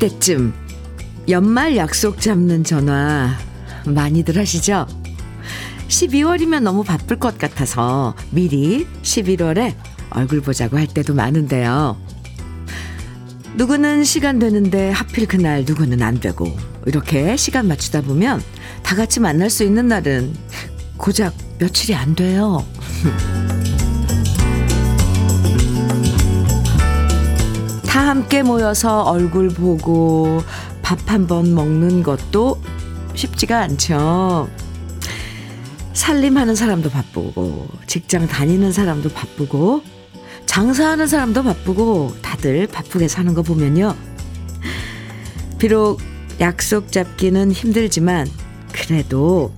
이맘때쯤 연말 약속 잡는 전화 많이들 하시죠? 12월이면 너무 바쁠 것 같아서 미리 11월에 얼굴 보자고 할 때도 많은데요. 누구는 시간 되는데 하필 그날 누구는 안 되고 이렇게 시간 맞추다 보면 다 같이 만날 수 있는 날은 고작 며칠이 안 돼요. 다 함께 모여서 얼굴 보고 밥 한 번 먹는 것도 쉽지가 않죠. 살림하는 사람도 바쁘고, 직장 다니는 사람도 바쁘고, 장사하는 사람도 바쁘고, 다들 바쁘게 사는 거 보면요. 비록 약속 잡기는 힘들지만, 그래도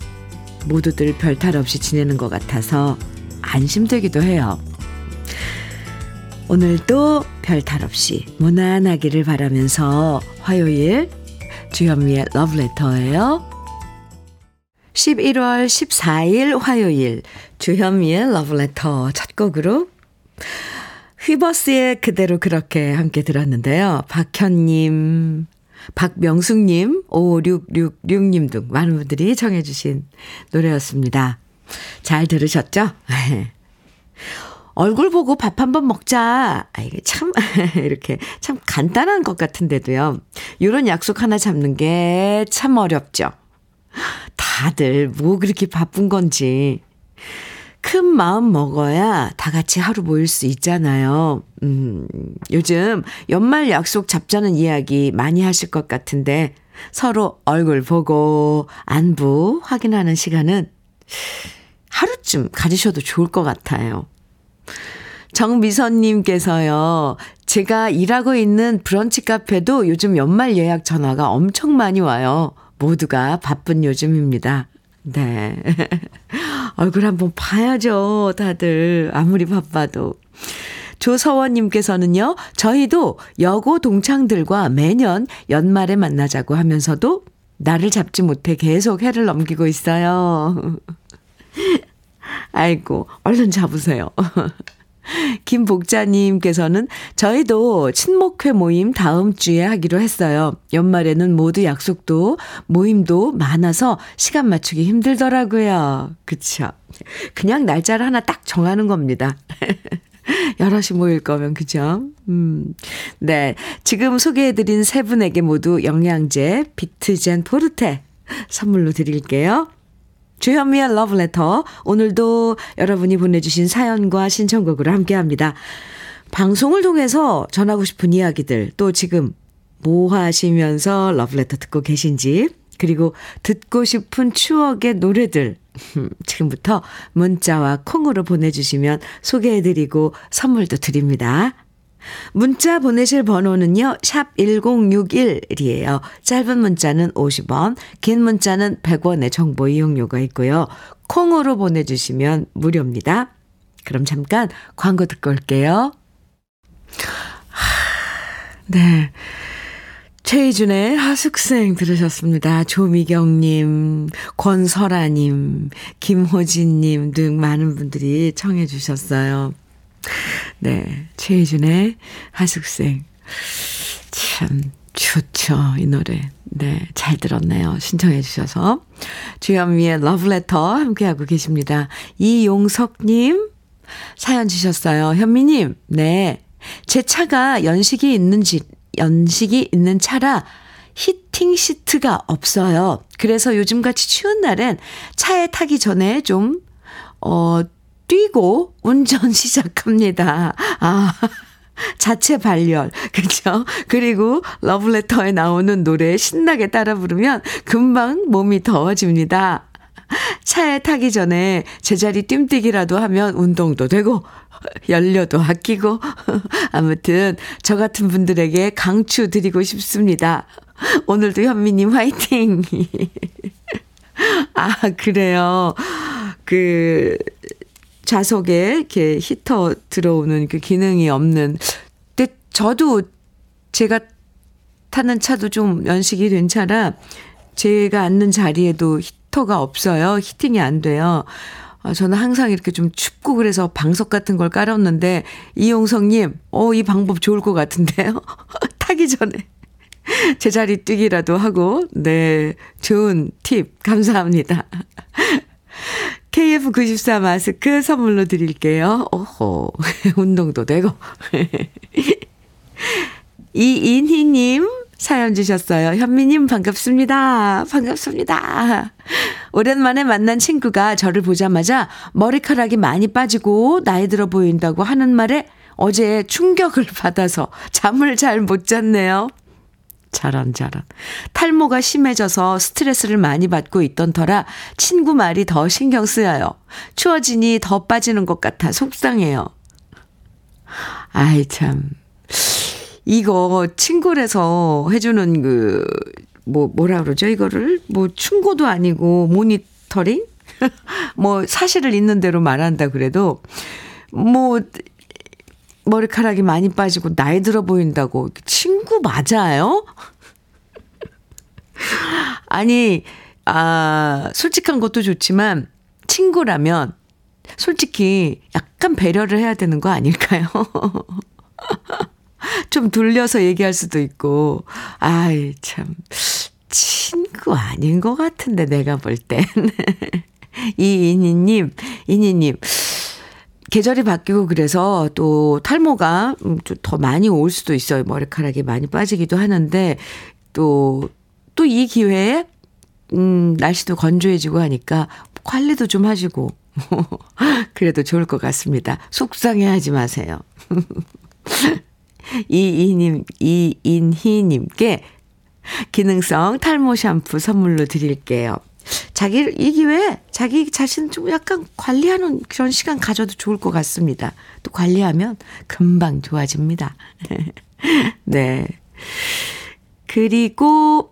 모두들 별탈 없이 지내는 것 같아서 안심되기도 해요. 오늘도 별 탈 없이 무난하기를 바라면서 화요일 주현미의 러브레터예요. 11월 14일 화요일 주현미의 러브레터 첫 곡으로 휘버스의 그대로 그렇게 함께 들었는데요. 박현님, 박명숙님, 5666님 등 많은 분들이 청해주신 노래였습니다. 잘 들으셨죠? 얼굴 보고 밥 한번 먹자. 아, 이게 참, 이렇게 참 간단한 것 같은데도요. 이런 약속 하나 잡는 게 참 어렵죠. 다들 뭐 그렇게 바쁜 건지. 큰 마음 먹어야 다 같이 하루 모일 수 있잖아요. 음, 요즘 연말 약속 잡자는 이야기 많이 하실 것 같은데 서로 얼굴 보고 안부 확인하는 시간은 하루쯤 가지셔도 좋을 것 같아요. 정미선님께서요, 제가 일하고 있는 브런치 카페도 요즘 연말 예약 전화가 엄청 많이 와요. 모두가 바쁜 요즘입니다. 네. 얼굴 한번 봐야죠, 다들. 아무리 바빠도. 조서원님께서는요, 저희도 여고 동창들과 매년 연말에 만나자고 하면서도 나를 잡지 못해 계속 해를 넘기고 있어요. 아이고, 얼른 잡으세요. 김복자님께서는 저희도 친목회 모임 다음 주에 하기로 했어요. 연말에는 모두 약속도 모임도 많아서 시간 맞추기 힘들더라고요. 그쵸. 그냥 날짜를 하나 딱 정하는 겁니다. 여럿이 모일 거면, 그죠? 음. 네. 지금 소개해 드린 세 분에게 모두 영양제 비트젠 포르테 선물로 드릴게요. 주현미의 러브레터. 오늘도 여러분이 보내주신 사연과 신청곡으로 함께 합니다. 방송을 통해서 전하고 싶은 이야기들, 또 지금 뭐 하시면서 러브레터 듣고 계신지, 그리고 듣고 싶은 추억의 노래들, 지금부터 문자와 콩으로 보내주시면 소개해드리고 선물도 드립니다. 문자 보내실 번호는요, 샵 1061이에요. 짧은 문자는 50원, 긴 문자는 100원의 정보 이용료가 있고요. 콩으로 보내주시면 무료입니다. 그럼 잠깐 광고 듣고 올게요. 네. 최희준의 하숙생 들으셨습니다. 조미경님, 권설아님, 김호진님 등 많은 분들이 청해 주셨어요. 네. 최희준의 하숙생. 참 좋죠. 이 노래. 네. 잘 들었네요. 신청해 주셔서. 주현미의 러브레터 함께하고 계십니다. 이용석님 사연 주셨어요. 현미님. 네. 제 차가 연식이 있는 지, 연식이 있는 차라 히팅 시트가 없어요. 그래서 요즘같이 추운 날엔 차에 타기 전에 좀, 어, 뛰고 운전 시작합니다. 아. 자체 발열. 그죠? 그리고 러브레터에 나오는 노래 신나게 따라 부르면 금방 몸이 더워집니다. 차에 타기 전에 제자리 뜀뛰기라도 하면 운동도 되고 연료도 아끼고 아무튼 저 같은 분들에게 강추 드리고 싶습니다. 오늘도 현미님 화이팅! 아, 그래요. 그, 좌석에 이렇게 히터 들어오는 그 기능이 없는. 근데 저도 제가 타는 차도 좀 연식이 된 차라 제가 앉는 자리에도 히터가 없어요. 히팅이 안 돼요. 아, 저는 항상 이렇게 좀 춥고 그래서 방석 같은 걸 깔았는데 이용성님, 어, 이 방법 좋을 것 같은데요? 타기 전에 제자리 뛰기라도 하고, 네. 좋은 팁, 감사합니다. KF94 마스크 선물로 드릴게요. 오호. 운동도 되고. 이인희님 사연 주셨어요. 현미님 반갑습니다. 반갑습니다. 오랜만에 만난 친구가 저를 보자마자 머리카락이 많이 빠지고 나이 들어 보인다고 하는 말에 어제 충격을 받아서 잠을 잘 못 잤네요. 자란, 자란. 탈모가 심해져서 스트레스를 많이 받고 있던 터라 친구 말이 더 신경 쓰여요. 추워지니 더 빠지는 것 같아 속상해요. 아이, 참. 이거 친구라서 해주는 그, 뭐, 뭐라 그러죠? 이거를? 뭐, 충고도 아니고, 모니터링? 뭐, 사실을 있는 대로 말한다 그래도, 뭐, 머리카락이 많이 빠지고 나이 들어 보인다고 친구 맞아요? 아니, 아, 솔직한 것도 좋지만 친구라면 솔직히 약간 배려를 해야 되는 거 아닐까요? 좀 돌려서 얘기할 수도 있고, 아이, 참, 친구 아닌 것 같은데, 내가 볼 땐. 이인희님, 이니님, 계절이 바뀌고 그래서 또 탈모가 더 많이 올 수도 있어요. 머리카락이 많이 빠지기도 하는데 또, 또 이 기회에, 음, 날씨도 건조해지고 하니까 관리도 좀 하시고. 그래도 좋을 것 같습니다. 속상해 하지 마세요. 이이님, 이인희님께 기능성 탈모 샴푸 선물로 드릴게요. 자기, 이 기회에 자기 자신 좀 약간 관리하는 그런 시간 가져도 좋을 것 같습니다. 또 관리하면 금방 좋아집니다. 네. 그리고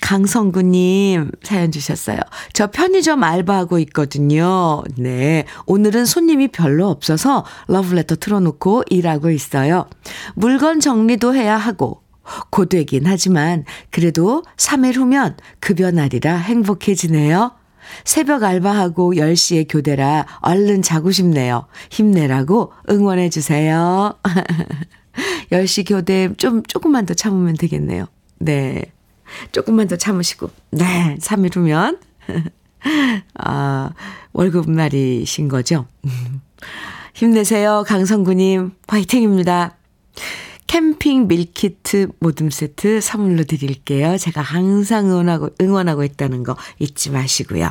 강성구님 사연 주셨어요. 저 편의점 알바하고 있거든요. 네. 오늘은 손님이 별로 없어서 러브레터 틀어놓고 일하고 있어요. 물건 정리도 해야 하고, 고되긴 하지만 그래도 3일 후면 급여 날이라 행복해지네요. 새벽 알바하고 10시에 교대라 얼른 자고 싶네요. 힘내라고 응원해 주세요. 10시 교대 좀, 조금만 더 참으면 되겠네요. 네. 조금만 더 참으시고, 네, 3일 후면, 아, 월급 날이신 거죠. 힘내세요, 강성구 님. 화이팅입니다. 캠핑 밀키트 모듬 세트 선물로 드릴게요. 제가 항상 응원하고, 응원하고 있다는 거 잊지 마시고요.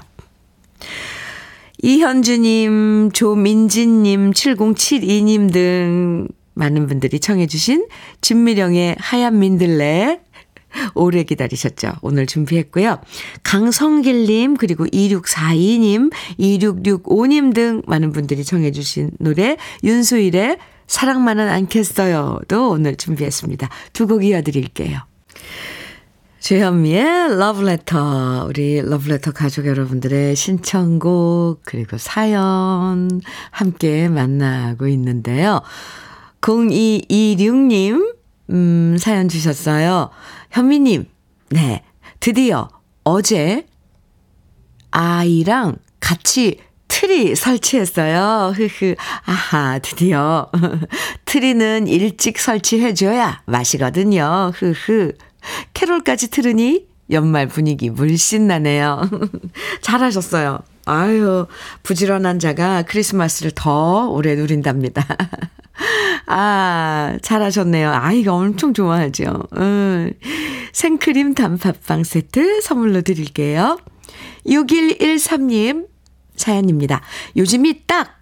이현주님, 조민지님, 7072님 등 많은 분들이 청해주신 진미령의 하얀 민들레 오래 기다리셨죠? 오늘 준비했고요. 강성길님, 그리고 2642님, 2665님 등 많은 분들이 청해주신 노래, 윤수일의 사랑만은 않겠어요도 오늘 준비했습니다. 두 곡 이어드릴게요. 주현미의 러브레터. 우리 러브레터 가족 여러분들의 신청곡, 그리고 사연 함께 만나고 있는데요. 0226님, 음, 사연 주셨어요. 현미님, 네. 드디어 어제 아이랑 같이 트리 설치했어요. 흐흐. 아하, 드디어. 트리는 일찍 설치해줘야 맛이거든요. 흐흐. 캐롤까지 틀으니 연말 분위기 물씬 나네요. 잘하셨어요. 아유, 부지런한 자가 크리스마스를 더 오래 누린답니다. 아, 잘하셨네요. 아이가 엄청 좋아하죠. 음, 생크림 단팥빵 세트 선물로 드릴게요. 6113님 사연입니다. 요즘이 딱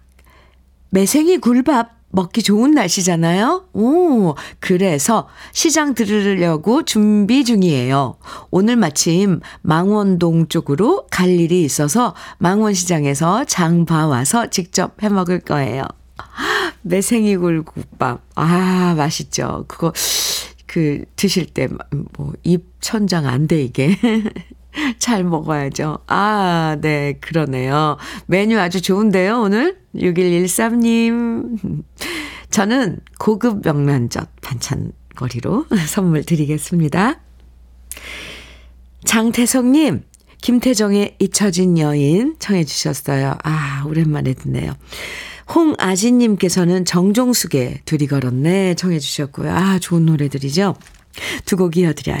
매생이 굴밥 먹기 좋은 날씨잖아요. 오, 그래서 시장 들으려고 준비 중이에요. 오늘 마침 망원동 쪽으로 갈 일이 있어서 망원시장에서 장 봐와서 직접 해 먹을 거예요. 매생이 굴 국밥. 아, 맛있죠. 그거, 그, 드실 때, 뭐, 입 천장 안 돼, 이게. 잘 먹어야죠. 아, 네, 그러네요. 메뉴 아주 좋은데요, 오늘? 6113님. 저는 고급 명란젓 반찬거리로 선물 드리겠습니다. 장태성님, 김태정의 잊혀진 여인 청해 주셨어요. 아, 오랜만에 듣네요. 홍아진님께서는 정종숙의 둘이 걸었네 청해 주셨고요. 아, 좋은 노래들이죠. 두 곡 이어드려요.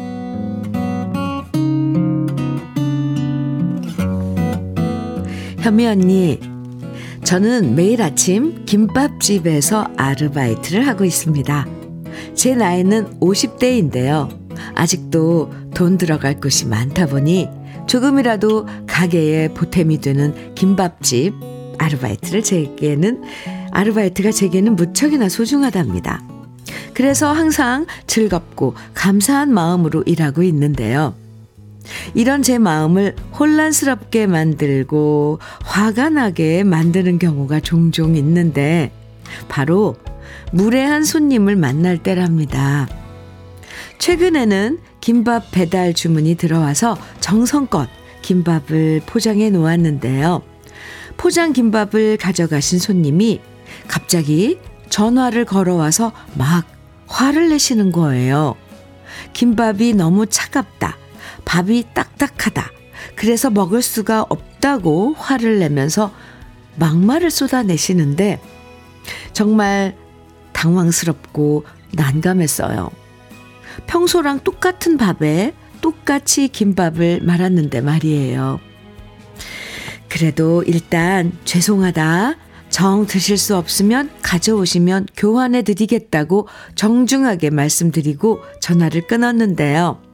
현미 언니, 저는 매일 아침 김밥집에서 아르바이트를 하고 있습니다. 제 나이는 50대인데요. 아직도 돈 들어갈 곳이 많다 보니 조금이라도 가게에 보탬이 되는 김밥집 아르바이트를 제게는 아르바이트가 제게는 무척이나 소중하답니다. 그래서 항상 즐겁고 감사한 마음으로 일하고 있는데요. 이런 제 마음을 혼란스럽게 만들고 화가 나게 만드는 경우가 종종 있는데 바로 무례한 손님을 만날 때랍니다. 최근에는 김밥 배달 주문이 들어와서 정성껏 김밥을 포장해 놓았는데요. 포장 김밥을 가져가신 손님이 갑자기 전화를 걸어와서 막 화를 내시는 거예요. 김밥이 너무 차갑다. 밥이 딱딱하다. 그래서 먹을 수가 없다고 화를 내면서 막말을 쏟아내시는데 정말 당황스럽고 난감했어요. 평소랑 똑같은 밥에 똑같이 김밥을 말았는데 말이에요. 그래도 일단 죄송하다. 정 드실 수 없으면 가져오시면 교환해 드리겠다고 정중하게 말씀드리고 전화를 끊었는데요.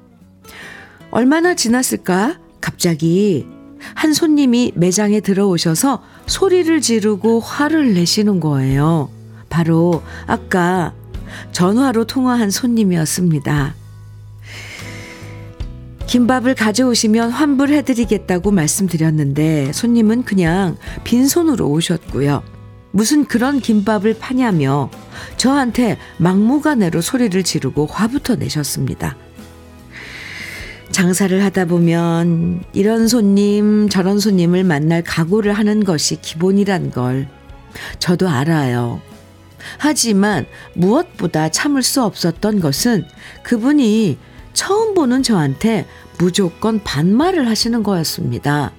얼마나 지났을까? 갑자기 한 손님이 매장에 들어오셔서 소리를 지르고 화를 내시는 거예요. 바로 아까 전화로 통화한 손님이었습니다. 김밥을 가져오시면 환불해드리겠다고 말씀드렸는데 손님은 그냥 빈손으로 오셨고요. 무슨 그런 김밥을 파냐며 저한테 막무가내로 소리를 지르고 화부터 내셨습니다. 장사를 하다 보면 이런 손님, 저런 손님을 만날 각오를 하는 것이 기본이란 걸 저도 알아요. 하지만 무엇보다 참을 수 없었던 것은 그분이 처음 보는 저한테 무조건 반말을 하시는 거였습니다.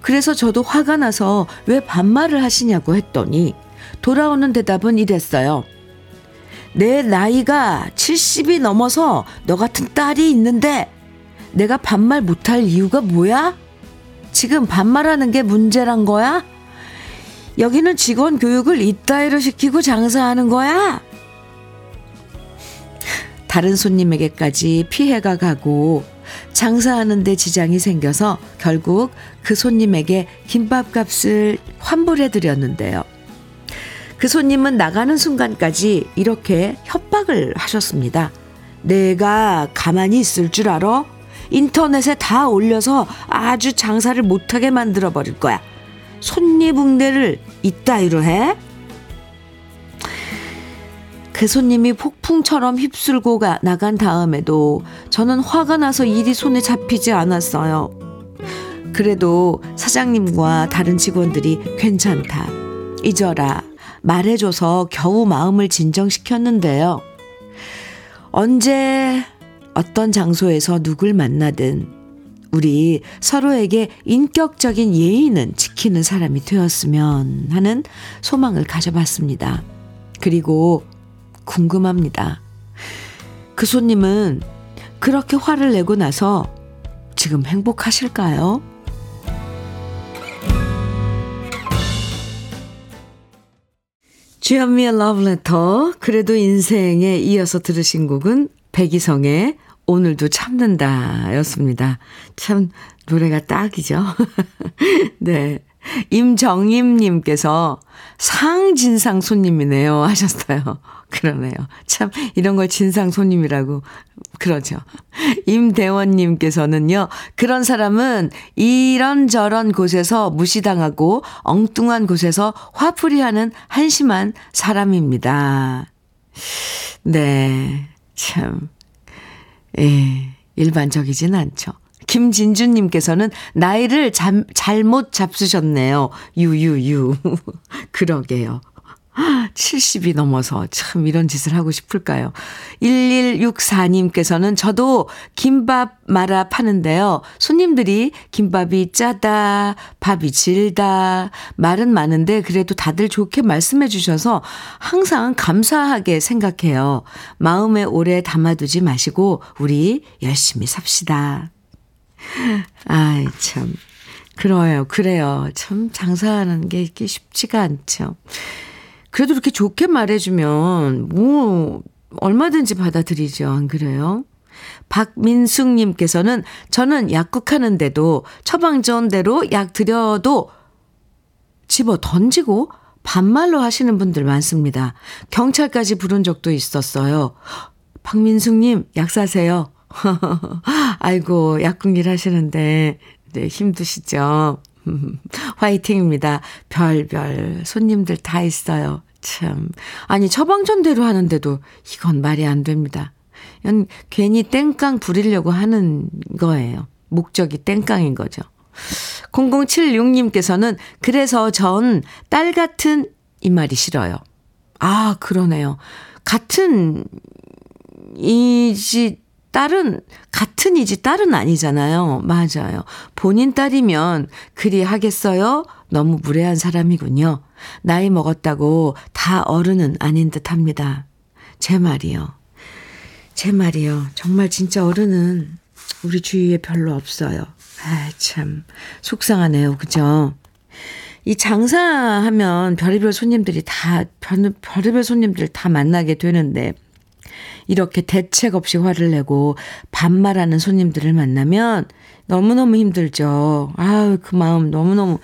그래서 저도 화가 나서 왜 반말을 하시냐고 했더니 돌아오는 대답은 이랬어요. 내 나이가 70이 넘어서 너 같은 딸이 있는데 내가 반말 못할 이유가 뭐야? 지금 반말하는 게 문제란 거야? 여기는 직원 교육을 이따위로 시키고 장사하는 거야? 다른 손님에게까지 피해가 가고 장사하는데 지장이 생겨서 결국 그 손님에게 김밥 값을 환불해 드렸는데요. 그 손님은 나가는 순간까지 이렇게 협박을 하셨습니다. 내가 가만히 있을 줄 알아? 인터넷에 다 올려서 아주 장사를 못하게 만들어 버릴 거야. 손님응대를 이따위로 해? 그 손님이 폭풍처럼 휩쓸고 가, 나간 다음에도 저는 화가 나서 일이 손에 잡히지 않았어요. 그래도 사장님과 다른 직원들이 괜찮다. 잊어라. 말해줘서 겨우 마음을 진정시켰는데요. 언제 어떤 장소에서 누굴 만나든 우리 서로에게 인격적인 예의는 지키는 사람이 되었으면 하는 소망을 가져봤습니다. 그리고 궁금합니다. 그 손님은 그렇게 화를 내고 나서 지금 행복하실까요? 주현미의 러브레터 그래도 인생에 이어서 들으신 곡은 백이성의 오늘도 참는다 였습니다. 참, 노래가 딱이죠. 네. 임정임님께서 상진상 손님이네요 하셨어요. 그러네요. 참 이런 걸 진상 손님이라고 그러죠. 임대원님께서는요. 그런 사람은 이런저런 곳에서 무시당하고 엉뚱한 곳에서 화풀이 하는 한심한 사람입니다. 네. 참. 예. 일반적이진 않죠. 김진주님께서는 나이를 잠, 잘못 잡수셨네요. 유유유. 그러게요. 70이 넘어서 참 이런 짓을 하고 싶을까요? 1164님께서는 저도 김밥 말아 파는데요. 손님들이 김밥이 짜다, 밥이 질다, 말은 많은데 그래도 다들 좋게 말씀해 주셔서 항상 감사하게 생각해요. 마음에 오래 담아두지 마시고 우리 열심히 삽시다. 아이, 참. 그래요, 그래요. 참 장사하는 게 쉽지가 않죠. 그래도 이렇게 좋게 말해주면, 뭐, 얼마든지 받아들이죠. 안 그래요? 박민숙님께서는 저는 약국하는데도 처방전대로 약 드려도 집어 던지고 반말로 하시는 분들 많습니다. 경찰까지 부른 적도 있었어요. 박민숙님, 약 사세요. 아이고, 약국 일 하시는데, 네, 힘드시죠? 화이팅입니다. 별별 손님들 다 있어요. 참. 아니, 처방전대로 하는데도 이건 말이 안 됩니다. 이건 괜히 땡깡 부리려고 하는 거예요. 목적이 땡깡인 거죠. 0076님께서는 그래서 전 딸 같은 이 말이 싫어요. 아, 그러네요. 같은 이지 딸은 같은 이지 딸은 아니잖아요. 맞아요. 본인 딸이면 그리 하겠어요? 너무 무례한 사람이군요. 나이 먹었다고 다 어른은 아닌 듯 합니다. 제 말이요. 제 말이요. 정말 진짜 어른은 우리 주위에 별로 없어요. 아, 참. 속상하네요. 그죠? 이 장사하면 별의별 손님들이 다, 별, 별의별 손님들 다 만나게 되는데, 이렇게 대책 없이 화를 내고 반말하는 손님들을 만나면 너무너무 힘들죠. 아유, 그 마음 너무너무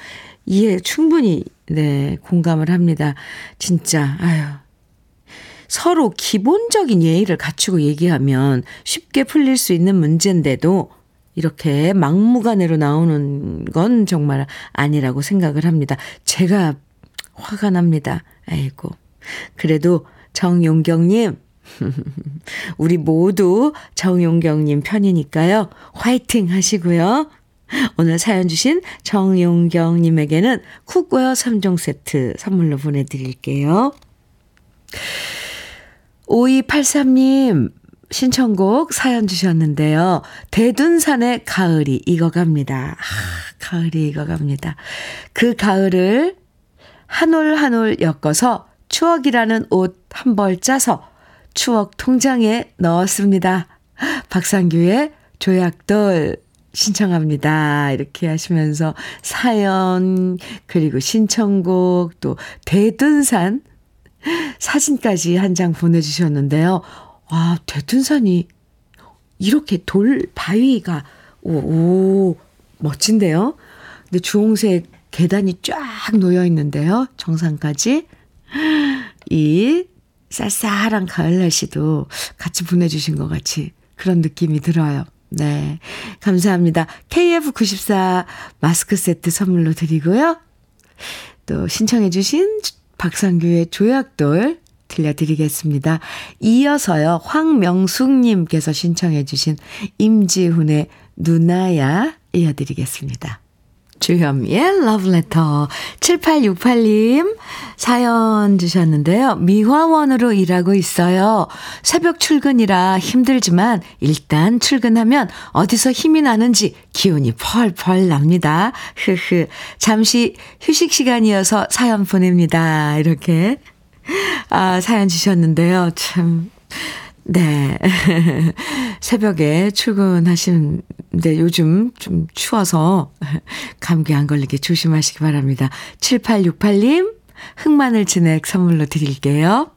이해 충분히, 네, 공감을 합니다. 진짜, 아유. 서로 기본적인 예의를 갖추고 얘기하면 쉽게 풀릴 수 있는 문제인데도 이렇게 막무가내로 나오는 건 정말 아니라고 생각을 합니다. 제가 화가 납니다. 아이고. 그래도 정용경님, 우리 모두 정용경님 편이니까요. 화이팅 하시고요. 오늘 사연 주신 정용경님에게는 cookware 3종 세트 선물로 보내드릴게요. 5283님 신청곡 사연 주셨는데요. 대둔산의 가을이 익어갑니다. 아, 가을이 익어갑니다. 그 가을을 한 올 한 올 엮어서 추억이라는 옷 한 벌 짜서 추억 통장에 넣었습니다. 박상규의 조약돌 신청합니다. 이렇게 하시면서 사연, 그리고 신청곡, 또 대둔산 사진까지 한 장 보내주셨는데요. 와, 대둔산이 이렇게 돌 바위가, 오, 오 멋진데요? 근데 주홍색 계단이 쫙 놓여 있는데요. 정상까지. 이 쌀쌀한 가을 날씨도 같이 보내주신 것 같이 그런 느낌이 들어요. 네. 감사합니다. KF94 마스크 세트 선물로 드리고요. 또 신청해주신 박상규의 조약돌 들려드리겠습니다. 이어서요, 황명숙님께서 신청해주신 임지훈의 누나야 이어드리겠습니다. 주현미의 러브레터 7868님 사연 주셨는데요. 미화원으로 일하고 있어요. 새벽 출근이라 힘들지만 일단 출근하면 어디서 힘이 나는지 기운이 펄펄 납니다. 흐흐. 잠시 휴식 시간이어서 사연 보냅니다. 이렇게 아, 사연 주셨는데요. 참 네. 새벽에 출근하시는데 요즘 좀 추워서 감기 안 걸리게 조심하시기 바랍니다. 7868님, 흑마늘 진액 선물로 드릴게요.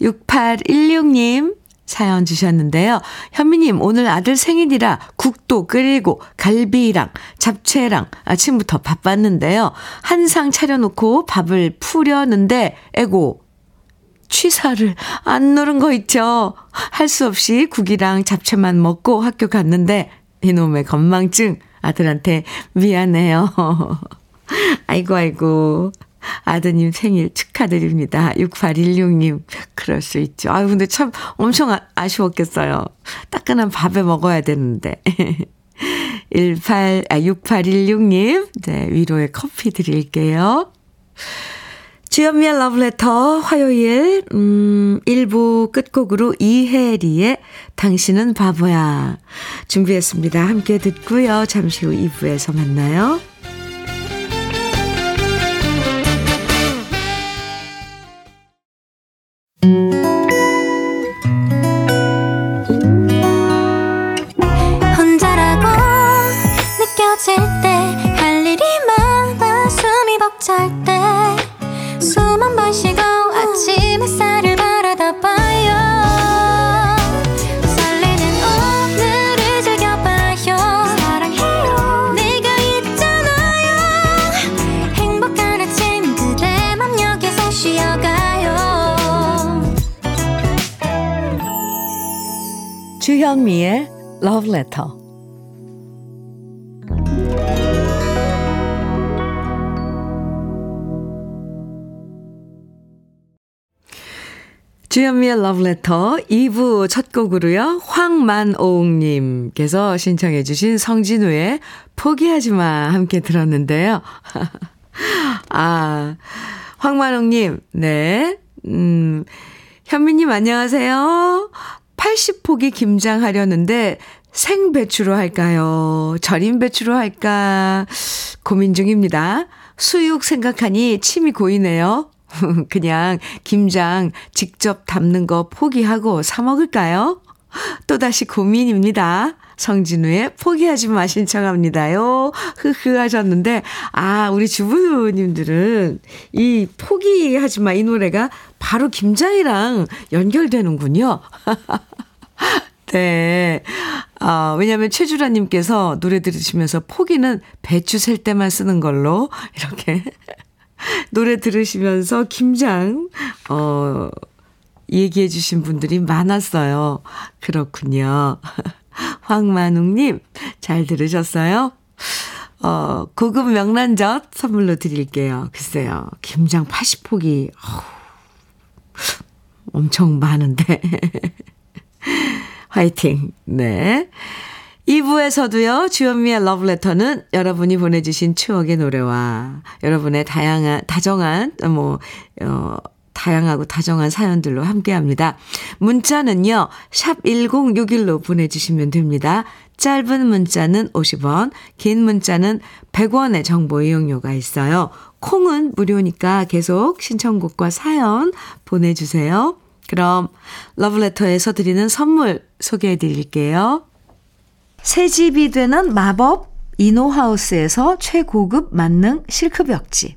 6816님, 사연 주셨는데요. 현미님, 오늘 아들 생일이라 국도 끓이고 갈비랑 잡채랑 아침부터 바빴는데요. 한 상 차려놓고 밥을 푸려는데, 에고, 취사를 안 누른 거 있죠? 할 수 없이 국이랑 잡채만 먹고 학교 갔는데, 이놈의 건망증 아들한테 미안해요. 아이고, 아이고. 아드님 생일 축하드립니다. 6816님. 그럴 수 있죠. 아유, 근데 참 엄청 아, 쉬웠겠어요 따끈한 밥에 먹어야 되는데. 18, 아, 6816님. 네, 위로의 커피 드릴게요. 주연미의 러브레터 화요일 음 1부 끝곡으로 이혜리의 당신은 바보야 준비했습니다. 함께 듣고요. 잠시 후 2부에서 만나요. 주현미의 Love Letter. 주현미의 Love Letter 2부 첫 곡으로요. 황만오웅님께서 신청해 주신 성진우의 포기하지 마 함께 들었는데요. 아, 황만옥님, 네. 음, 현미님 안녕하세요. 80포기 김장하려는데 생배추로 할까요? 절임 배추로 할까? 고민 중입니다. 수육 생각하니 침이 고이네요. 그냥 김장 직접 담는 거 포기하고 사 먹을까요? 또다시 고민입니다. 성진우의 포기하지 마 신청합니다요. 흐흐 하셨는데, 아, 우리 주부님들은 이 포기하지 마 이 노래가 바로 김장이랑 연결되는군요. 네. 아, 왜냐면 최주라님께서 노래 들으시면서 포기는 배추 셀 때만 쓰는 걸로 이렇게 노래 들으시면서 김장, 어, 얘기해 주신 분들이 많았어요. 그렇군요. 황만웅님, 잘 들으셨어요? 어, 고급 명란젓 선물로 드릴게요. 글쎄요. 김장 80포기. 어우, 엄청 많은데. 화이팅. 네. 2부에서도요, 주현미의 러브레터는 여러분이 보내주신 추억의 노래와 여러분의 다양한, 다정한, 뭐, 어, 다양하고 다정한 사연들로 함께 합니다. 문자는요, 샵 1061로 보내주시면 됩니다. 짧은 문자는 50원, 긴 문자는 100원의 정보 이용료가 있어요. 콩은 무료니까 계속 신청곡과 사연 보내주세요. 그럼 러브레터에서 드리는 선물 소개해 드릴게요. 새 집이 되는 마법 이노하우스에서 최고급 만능 실크벽지.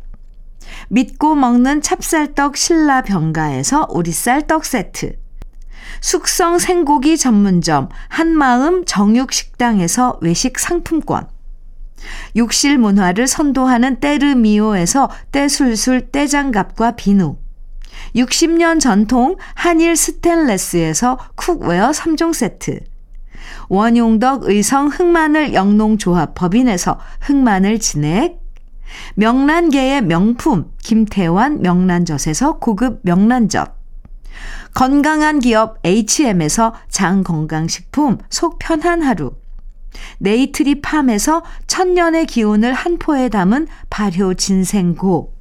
믿고 먹는 찹쌀떡 신라 명가에서 우리쌀 떡 세트, 숙성 생고기 전문점 한마음 정육식당에서 외식 상품권, 욕실 문화를 선도하는 때르미오에서 때술술 때장갑과 비누, 60년 전통 한일 스텐레스에서 cookware 3종 세트. 원용덕 의성 흑마늘 영농조합 법인에서 흑마늘 진액. 명란계의 명품 김태환 명란젓에서 고급 명란젓. 건강한 기업 HM에서 장건강식품 속 편한 하루. 네이트리 팜에서 천년의 기운을 한 포에 담은 발효 진생고.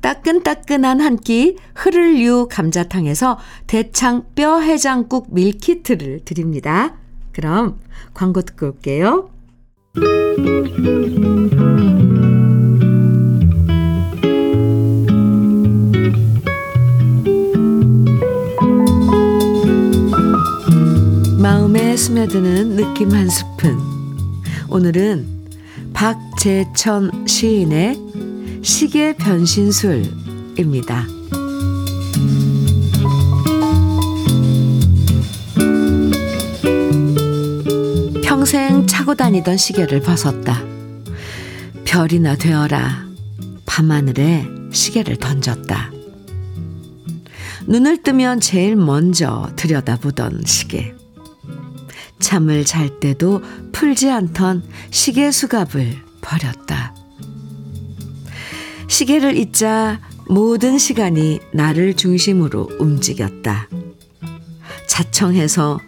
따끈따끈한 한 끼 흐를유 감자탕에서 대창 뼈 해장국 밀키트를 드립니다. 그럼 광고 듣고 올게요. 스며드는 느낌 한 스푼. 오늘은 박재천 시인의 시계 변신술입니다. 평생 차고 다니던 시계를 벗었다. 별이나 되어라. 밤하늘에 시계를 던졌다. 눈을 뜨면 제일 먼저 들여다보던 시계. 잠을 잘 때도 풀지 않던 시계 수갑을 버렸다. 시계를 잊자 모든 시간이 나를 중심으로 움직였다. 자청해서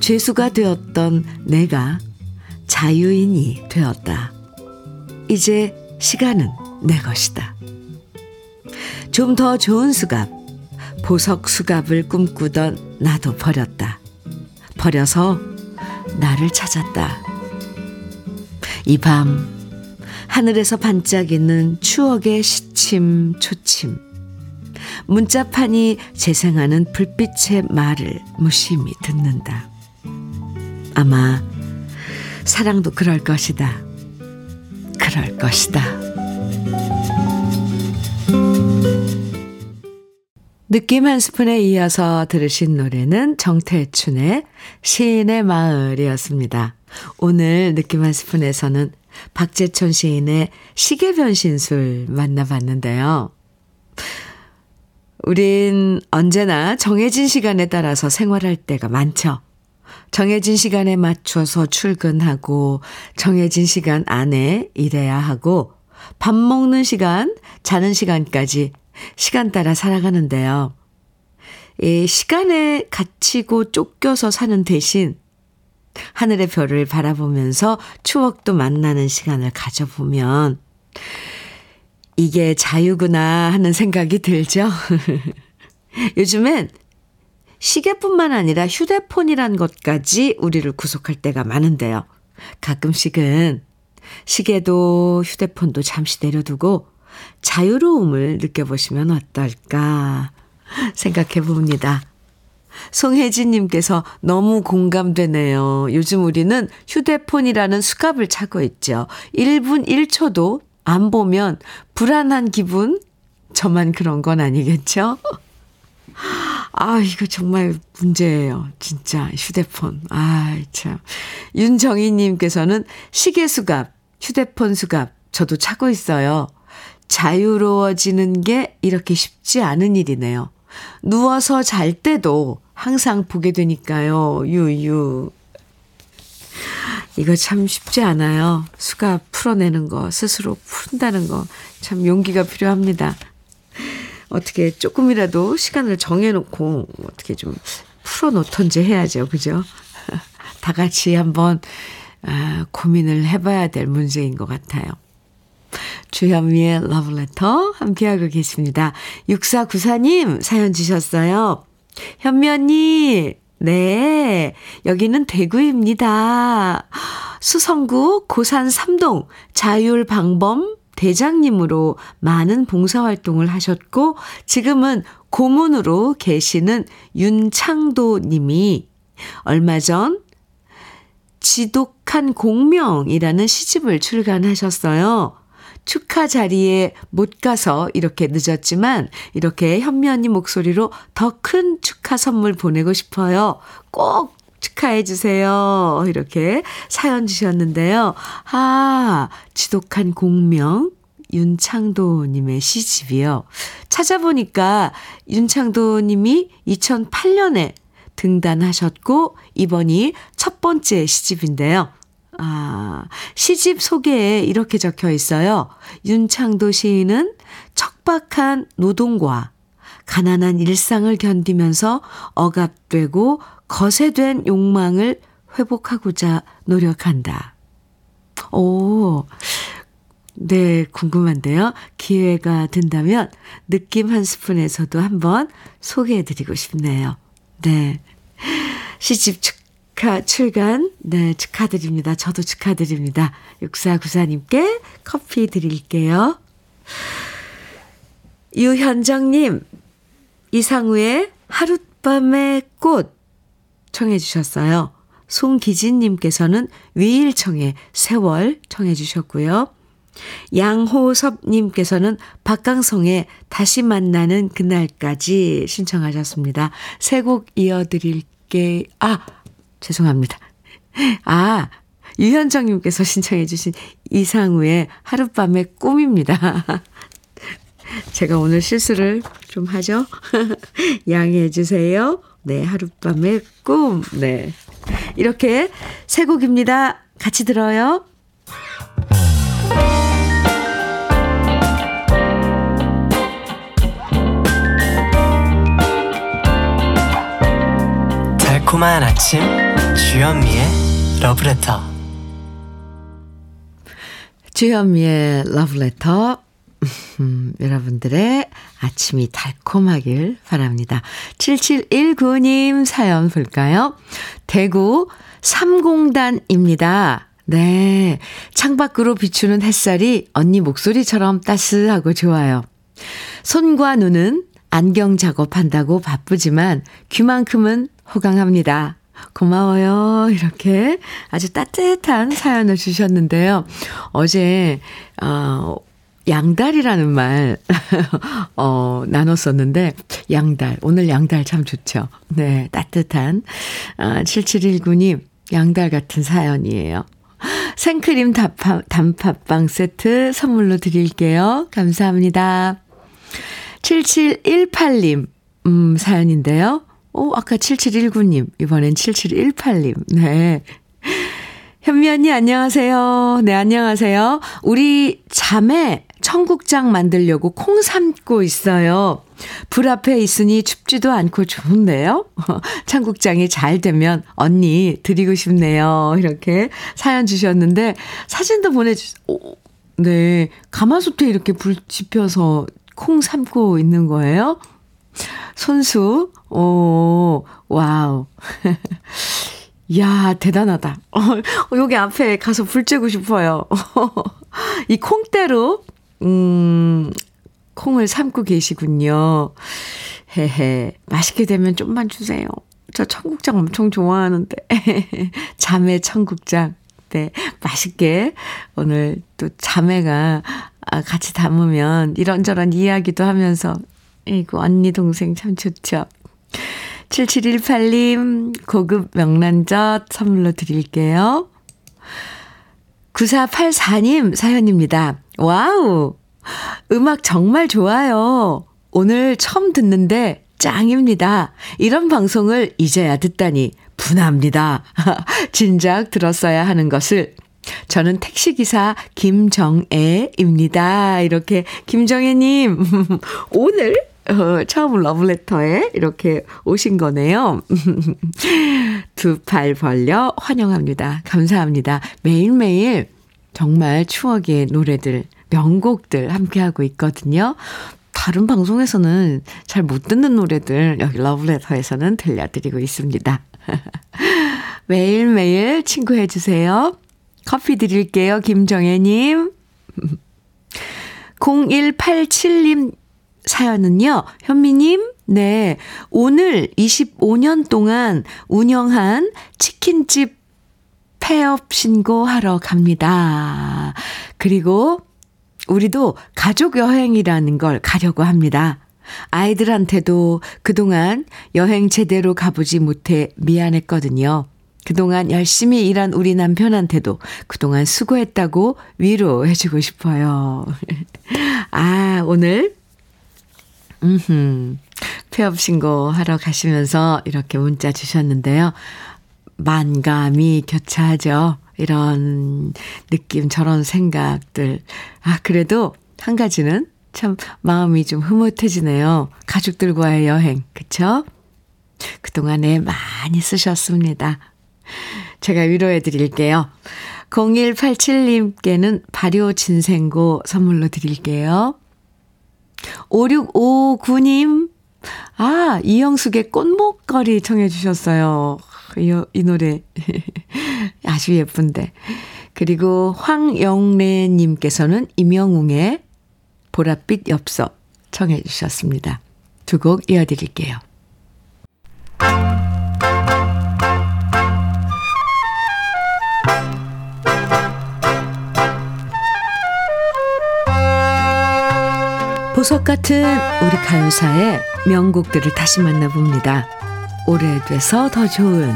죄수가 되었던 내가 자유인이 되었다. 이제 시간은 내 것이다. 좀 더 좋은 수갑, 보석 수갑을 꿈꾸던 나도 버렸다. 버려서 나를 찾았다. 이 밤, 하늘에서 반짝이는 추억의 시침, 초침. 문자판이 재생하는 불빛의 말을 무심히 듣는다. 아마 사랑도 그럴 것이다. 그럴 것이다. 느낌 한 스푼에 이어서 들으신 노래는 정태춘의 시인의 마을이었습니다. 오늘 느낌 한 스푼에서는 박재천 시인의 시계 변신술 만나봤는데요. 우린 언제나 정해진 시간에 따라서 생활할 때가 많죠. 정해진 시간에 맞춰서 출근하고 정해진 시간 안에 일해야 하고 밥 먹는 시간, 자는 시간까지 시간 따라 살아가는데요. 이 시간에 갇히고 쫓겨서 사는 대신 하늘의 별을 바라보면서 추억도 만나는 시간을 가져보면 이게 자유구나 하는 생각이 들죠. 요즘엔 시계뿐만 아니라 휴대폰이란 것까지 우리를 구속할 때가 많은데요. 가끔씩은 시계도 휴대폰도 잠시 내려두고 자유로움을 느껴보시면 어떨까 생각해 봅니다. 송혜진님께서 너무 공감되네요. 요즘 우리는 휴대폰이라는 수갑을 차고 있죠. 1분 1초도 안 보면 불안한 기분? 저만 그런 건 아니겠죠? 아, 이거 정말 문제예요. 진짜 휴대폰. 아, 참. 윤정희님께서는 시계 수갑, 휴대폰 수갑, 저도 차고 있어요. 자유로워지는 게 이렇게 쉽지 않은 일이네요. 누워서 잘 때도 항상 보게 되니까요. 유유. 이거 참 쉽지 않아요. 수갑 풀어내는 거, 스스로 푼다는 거, 참 용기가 필요합니다. 어떻게 조금이라도 시간을 정해놓고 어떻게 좀 풀어놓던지 해야죠. 그죠? 다 같이 한번 아, 고민을 해봐야 될 문제인 것 같아요. 주현미의 러브레터 함께하고 계십니다. 6494님 사연 주셨어요. 현미 언니, 네, 여기는 대구입니다. 수성구 고산 3동 자율방범 대장님으로 많은 봉사활동을 하셨고, 지금은 고문으로 계시는 윤창도 님이 얼마 전 지독한 공명이라는 시집을 출간하셨어요. 축하 자리에 못 가서 이렇게 늦었지만 이렇게 현미 언니 목소리로 더 큰 축하 선물 보내고 싶어요. 꼭 축하해 주세요. 이렇게 사연 주셨는데요. 아, 지독한 공명 윤창도님의 시집이요. 찾아보니까 윤창도님이 2008년에 등단하셨고, 이번이 첫 번째 시집인데요. 아, 시집 소개에 이렇게 적혀 있어요. 윤창도 시인은 척박한 노동과 가난한 일상을 견디면서 억압되고 거세된 욕망을 회복하고자 노력한다. 오, 네, 궁금한데요. 기회가 된다면 느낌 한 스푼에서도 한번 소개해드리고 싶네요. 네. 시집 축 하, 출간, 네, 축하드립니다. 저도 축하드립니다. 6494님께 커피 드릴게요. 유현정님, 이상우의 하룻밤의 꽃 청해 주셨어요. 송기진님께서는 위일청의 세월 청해 주셨고요. 양호섭님께서는 박강성의 다시 만나는 그날까지 신청하셨습니다. 세 곡 이어드릴게, 아, 죄송합니다. 아, 유현정님께서 신청해주신 이상우의 하룻밤의 꿈입니다. 제가 오늘 실수를 좀 하죠? 양해해 주세요. 네, 하룻밤의 꿈. 네. 이렇게 세 곡입니다. 같이 들어요. 달콤한 아침 주현미의 러브레터 주현미의 러브레터 음, 여러분들의 아침이 달콤하길 바랍니다. 7719님 사연 볼까요? 대구 삼공단입니다. 네. 창밖으로 비추는 햇살이 언니 목소리처럼 따스하고 좋아요. 손과 눈은 안경 작업한다고 바쁘지만 귀만큼은 호강합니다. 고마워요. 이렇게 아주 따뜻한 사연을 주셨는데요. 어제, 어, 양달이라는 말, 어, 나눴었는데, 양달. 오늘 양달 참 좋죠. 네, 따뜻한, 아, 7719님, 양달 같은 사연이에요. 생크림 단팥, 단팥빵 세트 선물로 드릴게요. 감사합니다. 7718님, 음, 사연인데요. 오, 아까 7719님, 이번엔 7718님. 네. 현미 언니, 안녕하세요. 네, 안녕하세요. 우리 자매 청국장 만들려고 콩 삶고 있어요. 불 앞에 있으니 춥지도 않고 좋은데요? 청국장이 잘 되면 언니 드리고 싶네요. 이렇게 사연 주셨는데, 사진도 보내주, 오, 네. 가마솥에 이렇게 불 지펴서 콩 삶고 있는 거예요? 손수, 오, wow. 이야, 대단하다. 어, 여기 앞에 가서 불 쬐고 싶어요. 이 콩대로, 음, 콩을 삶고 계시군요. 헤헤. 맛있게 되면 좀만 주세요. 저 청국장 엄청 좋아하는데. 자매 청국장. 네. 맛있게 오늘 또 자매가 아, 같이 담으면 이런저런 이야기도 하면서 이거 언니 동생 참 좋죠. 7718님 고급 명란젓 선물로 드릴게요. 9484님 사연입니다. Wow! 음악 정말 좋아요. 오늘 처음 듣는데 짱입니다. 이런 방송을 이제야 듣다니 분합니다. 진작 들었어야 하는 것을 저는 택시기사 김정애입니다. 이렇게 김정애님 오늘 어, 처음 러브레터에 이렇게 오신 거네요. 두 팔 벌려 환영합니다. 감사합니다. 매일매일 정말 추억의 노래들, 명곡들 함께하고 있거든요. 다른 방송에서는 잘 못 듣는 노래들 여기 러브레터에서는 들려드리고 있습니다. 매일매일 친구해 주세요. 커피 드릴게요. 김정혜님. 0187님 사연은요, 현미님, 네, 오늘 25년 동안 운영한 치킨집 폐업 신고하러 갑니다. 그리고 우리도 가족 여행이라는 걸 가려고 합니다. 아이들한테도 그동안 여행 제대로 가보지 못해 미안했거든요. 그동안 열심히 일한 우리 남편한테도 그동안 수고했다고 위로해주고 싶어요. 아, 오늘, 음흠, 폐업 신고 하러 가시면서 이렇게 문자 주셨는데요. 만감이 교차하죠. 이런 느낌, 저런 생각들. 아, 그래도 한 가지는 참 마음이 좀 흐뭇해지네요. 가족들과의 여행, 그쵸? 그동안에 많이 쓰셨습니다. 제가 위로해 드릴게요. 0187님께는 발효 진생고 선물로 드릴게요. 5659님, 아, 이영숙의 꽃목걸이 청해 주셨어요. 이, 이 노래 아주 예쁜데. 그리고 황영래님께서는 임영웅의 보랏빛 엽서 청해 주셨습니다. 두 곡 이어드릴게요. 보석 같은 우리 가요사의 명곡들을 다시 만나봅니다. 오래돼서 더 좋은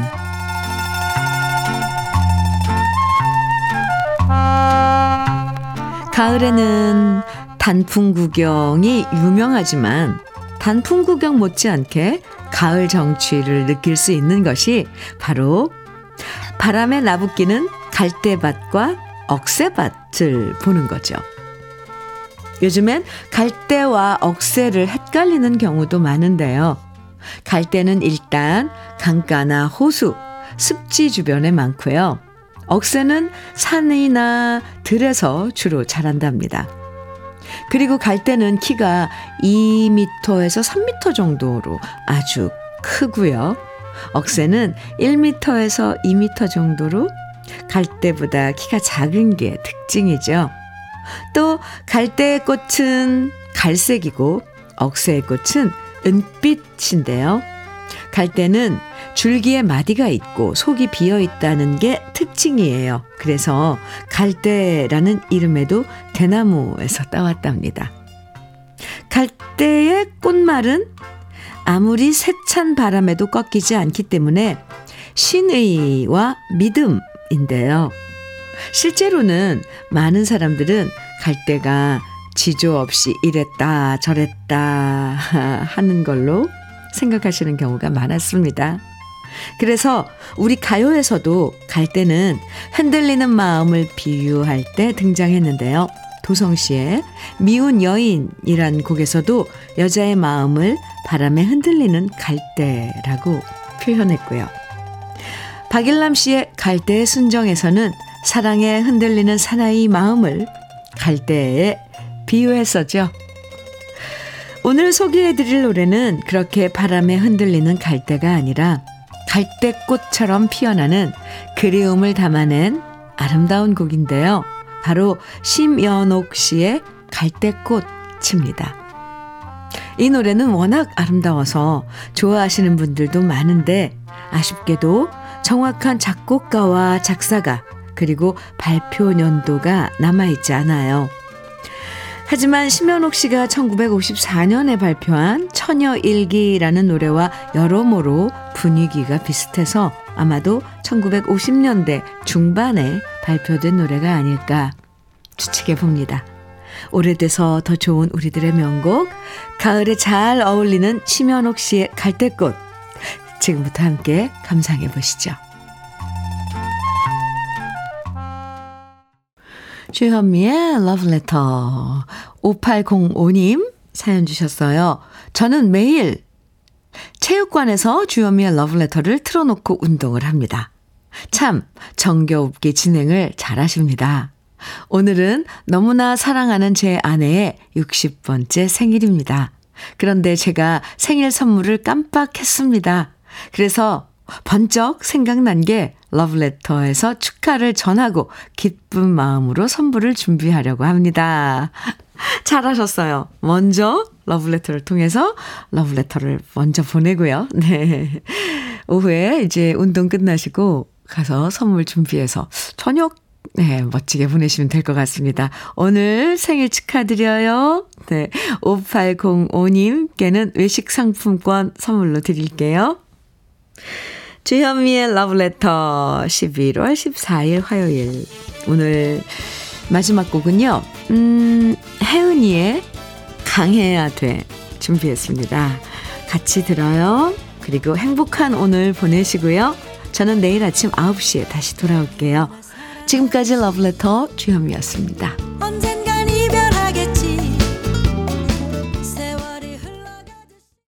가을에는 단풍 구경이 유명하지만 단풍 구경 못지않게 가을 정취를 느낄 수 있는 것이 바로 바람에 나부끼는 갈대밭과 억새밭을 보는 거죠. 요즘엔 갈대와 억새를 헷갈리는 경우도 많은데요. 갈대는 일단 강가나 호수, 습지 주변에 많고요. 억새는 산이나 들에서 주로 자란답니다. 그리고 갈대는 키가 2m에서 3m 정도로 아주 크고요. 억새는 1m에서 2m 정도로 갈대보다 키가 작은 게 특징이죠. 또 갈대의 꽃은 갈색이고 억새의 꽃은 은빛인데요. 갈대는 줄기에 마디가 있고 속이 비어 있다는 게 특징이에요. 그래서 갈대라는 이름에도 대나무에서 따왔답니다. 갈대의 꽃말은 아무리 세찬 바람에도 꺾이지 않기 때문에 신의와 믿음인데요. 실제로는 많은 사람들은 갈대가 지조 없이 이랬다 저랬다 하는 걸로 생각하시는 경우가 많았습니다. 그래서 우리 가요에서도 갈대는 흔들리는 마음을 비유할 때 등장했는데요. 도성 씨의 미운 여인이란 곡에서도 여자의 마음을 바람에 흔들리는 갈대라고 표현했고요. 박일남 씨의 갈대의 순정에서는 사랑에 흔들리는 사나이 마음을 갈대에 비유했었죠. 오늘 소개해드릴 노래는 그렇게 바람에 흔들리는 갈대가 아니라 갈대꽃처럼 피어나는 그리움을 담아낸 아름다운 곡인데요. 바로 심연옥 씨의 갈대꽃입니다. 이 노래는 워낙 아름다워서 좋아하시는 분들도 많은데 아쉽게도 정확한 작곡가와 작사가 그리고 발표 연도가 남아있지 않아요. 하지만 심연옥 씨가 1954년에 발표한 처녀 일기라는 노래와 여러모로 분위기가 비슷해서 아마도 1950년대 중반에 발표된 노래가 아닐까 추측해 봅니다. 오래돼서 더 좋은 우리들의 명곡, 가을에 잘 어울리는 심연옥 씨의 갈대꽃. 지금부터 함께 감상해 보시죠. 주현미의 러브레터 5805님 사연 주셨어요. 저는 매일 체육관에서 주현미의 러브레터를 틀어놓고 운동을 합니다. 참 정겨웁게 진행을 잘하십니다. 오늘은 너무나 사랑하는 제 아내의 60번째 생일입니다. 그런데 제가 생일 선물을 깜빡했습니다. 그래서 번쩍 생각난 게 러브레터에서 축하를 전하고 기쁜 마음으로 선물을 준비하려고 합니다. 잘하셨어요. 먼저 러브레터를 통해서 러브레터를 먼저 보내고요. 네. 오후에 이제 운동 끝나시고 가서 선물 준비해서 저녁 네, 멋지게 보내시면 될 것 같습니다. 오늘 생일 축하드려요. 네. 5805님께는 외식 상품권 선물로 드릴게요. 주현미의 러브레터 11월 14일 화요일. 오늘 마지막 곡은요. 음, 혜은이의 강해야 돼 준비했습니다. 같이 들어요. 그리고 행복한 오늘 보내시고요. 저는 내일 아침 9시에 다시 돌아올게요. 지금까지 러브레터 주현미였습니다.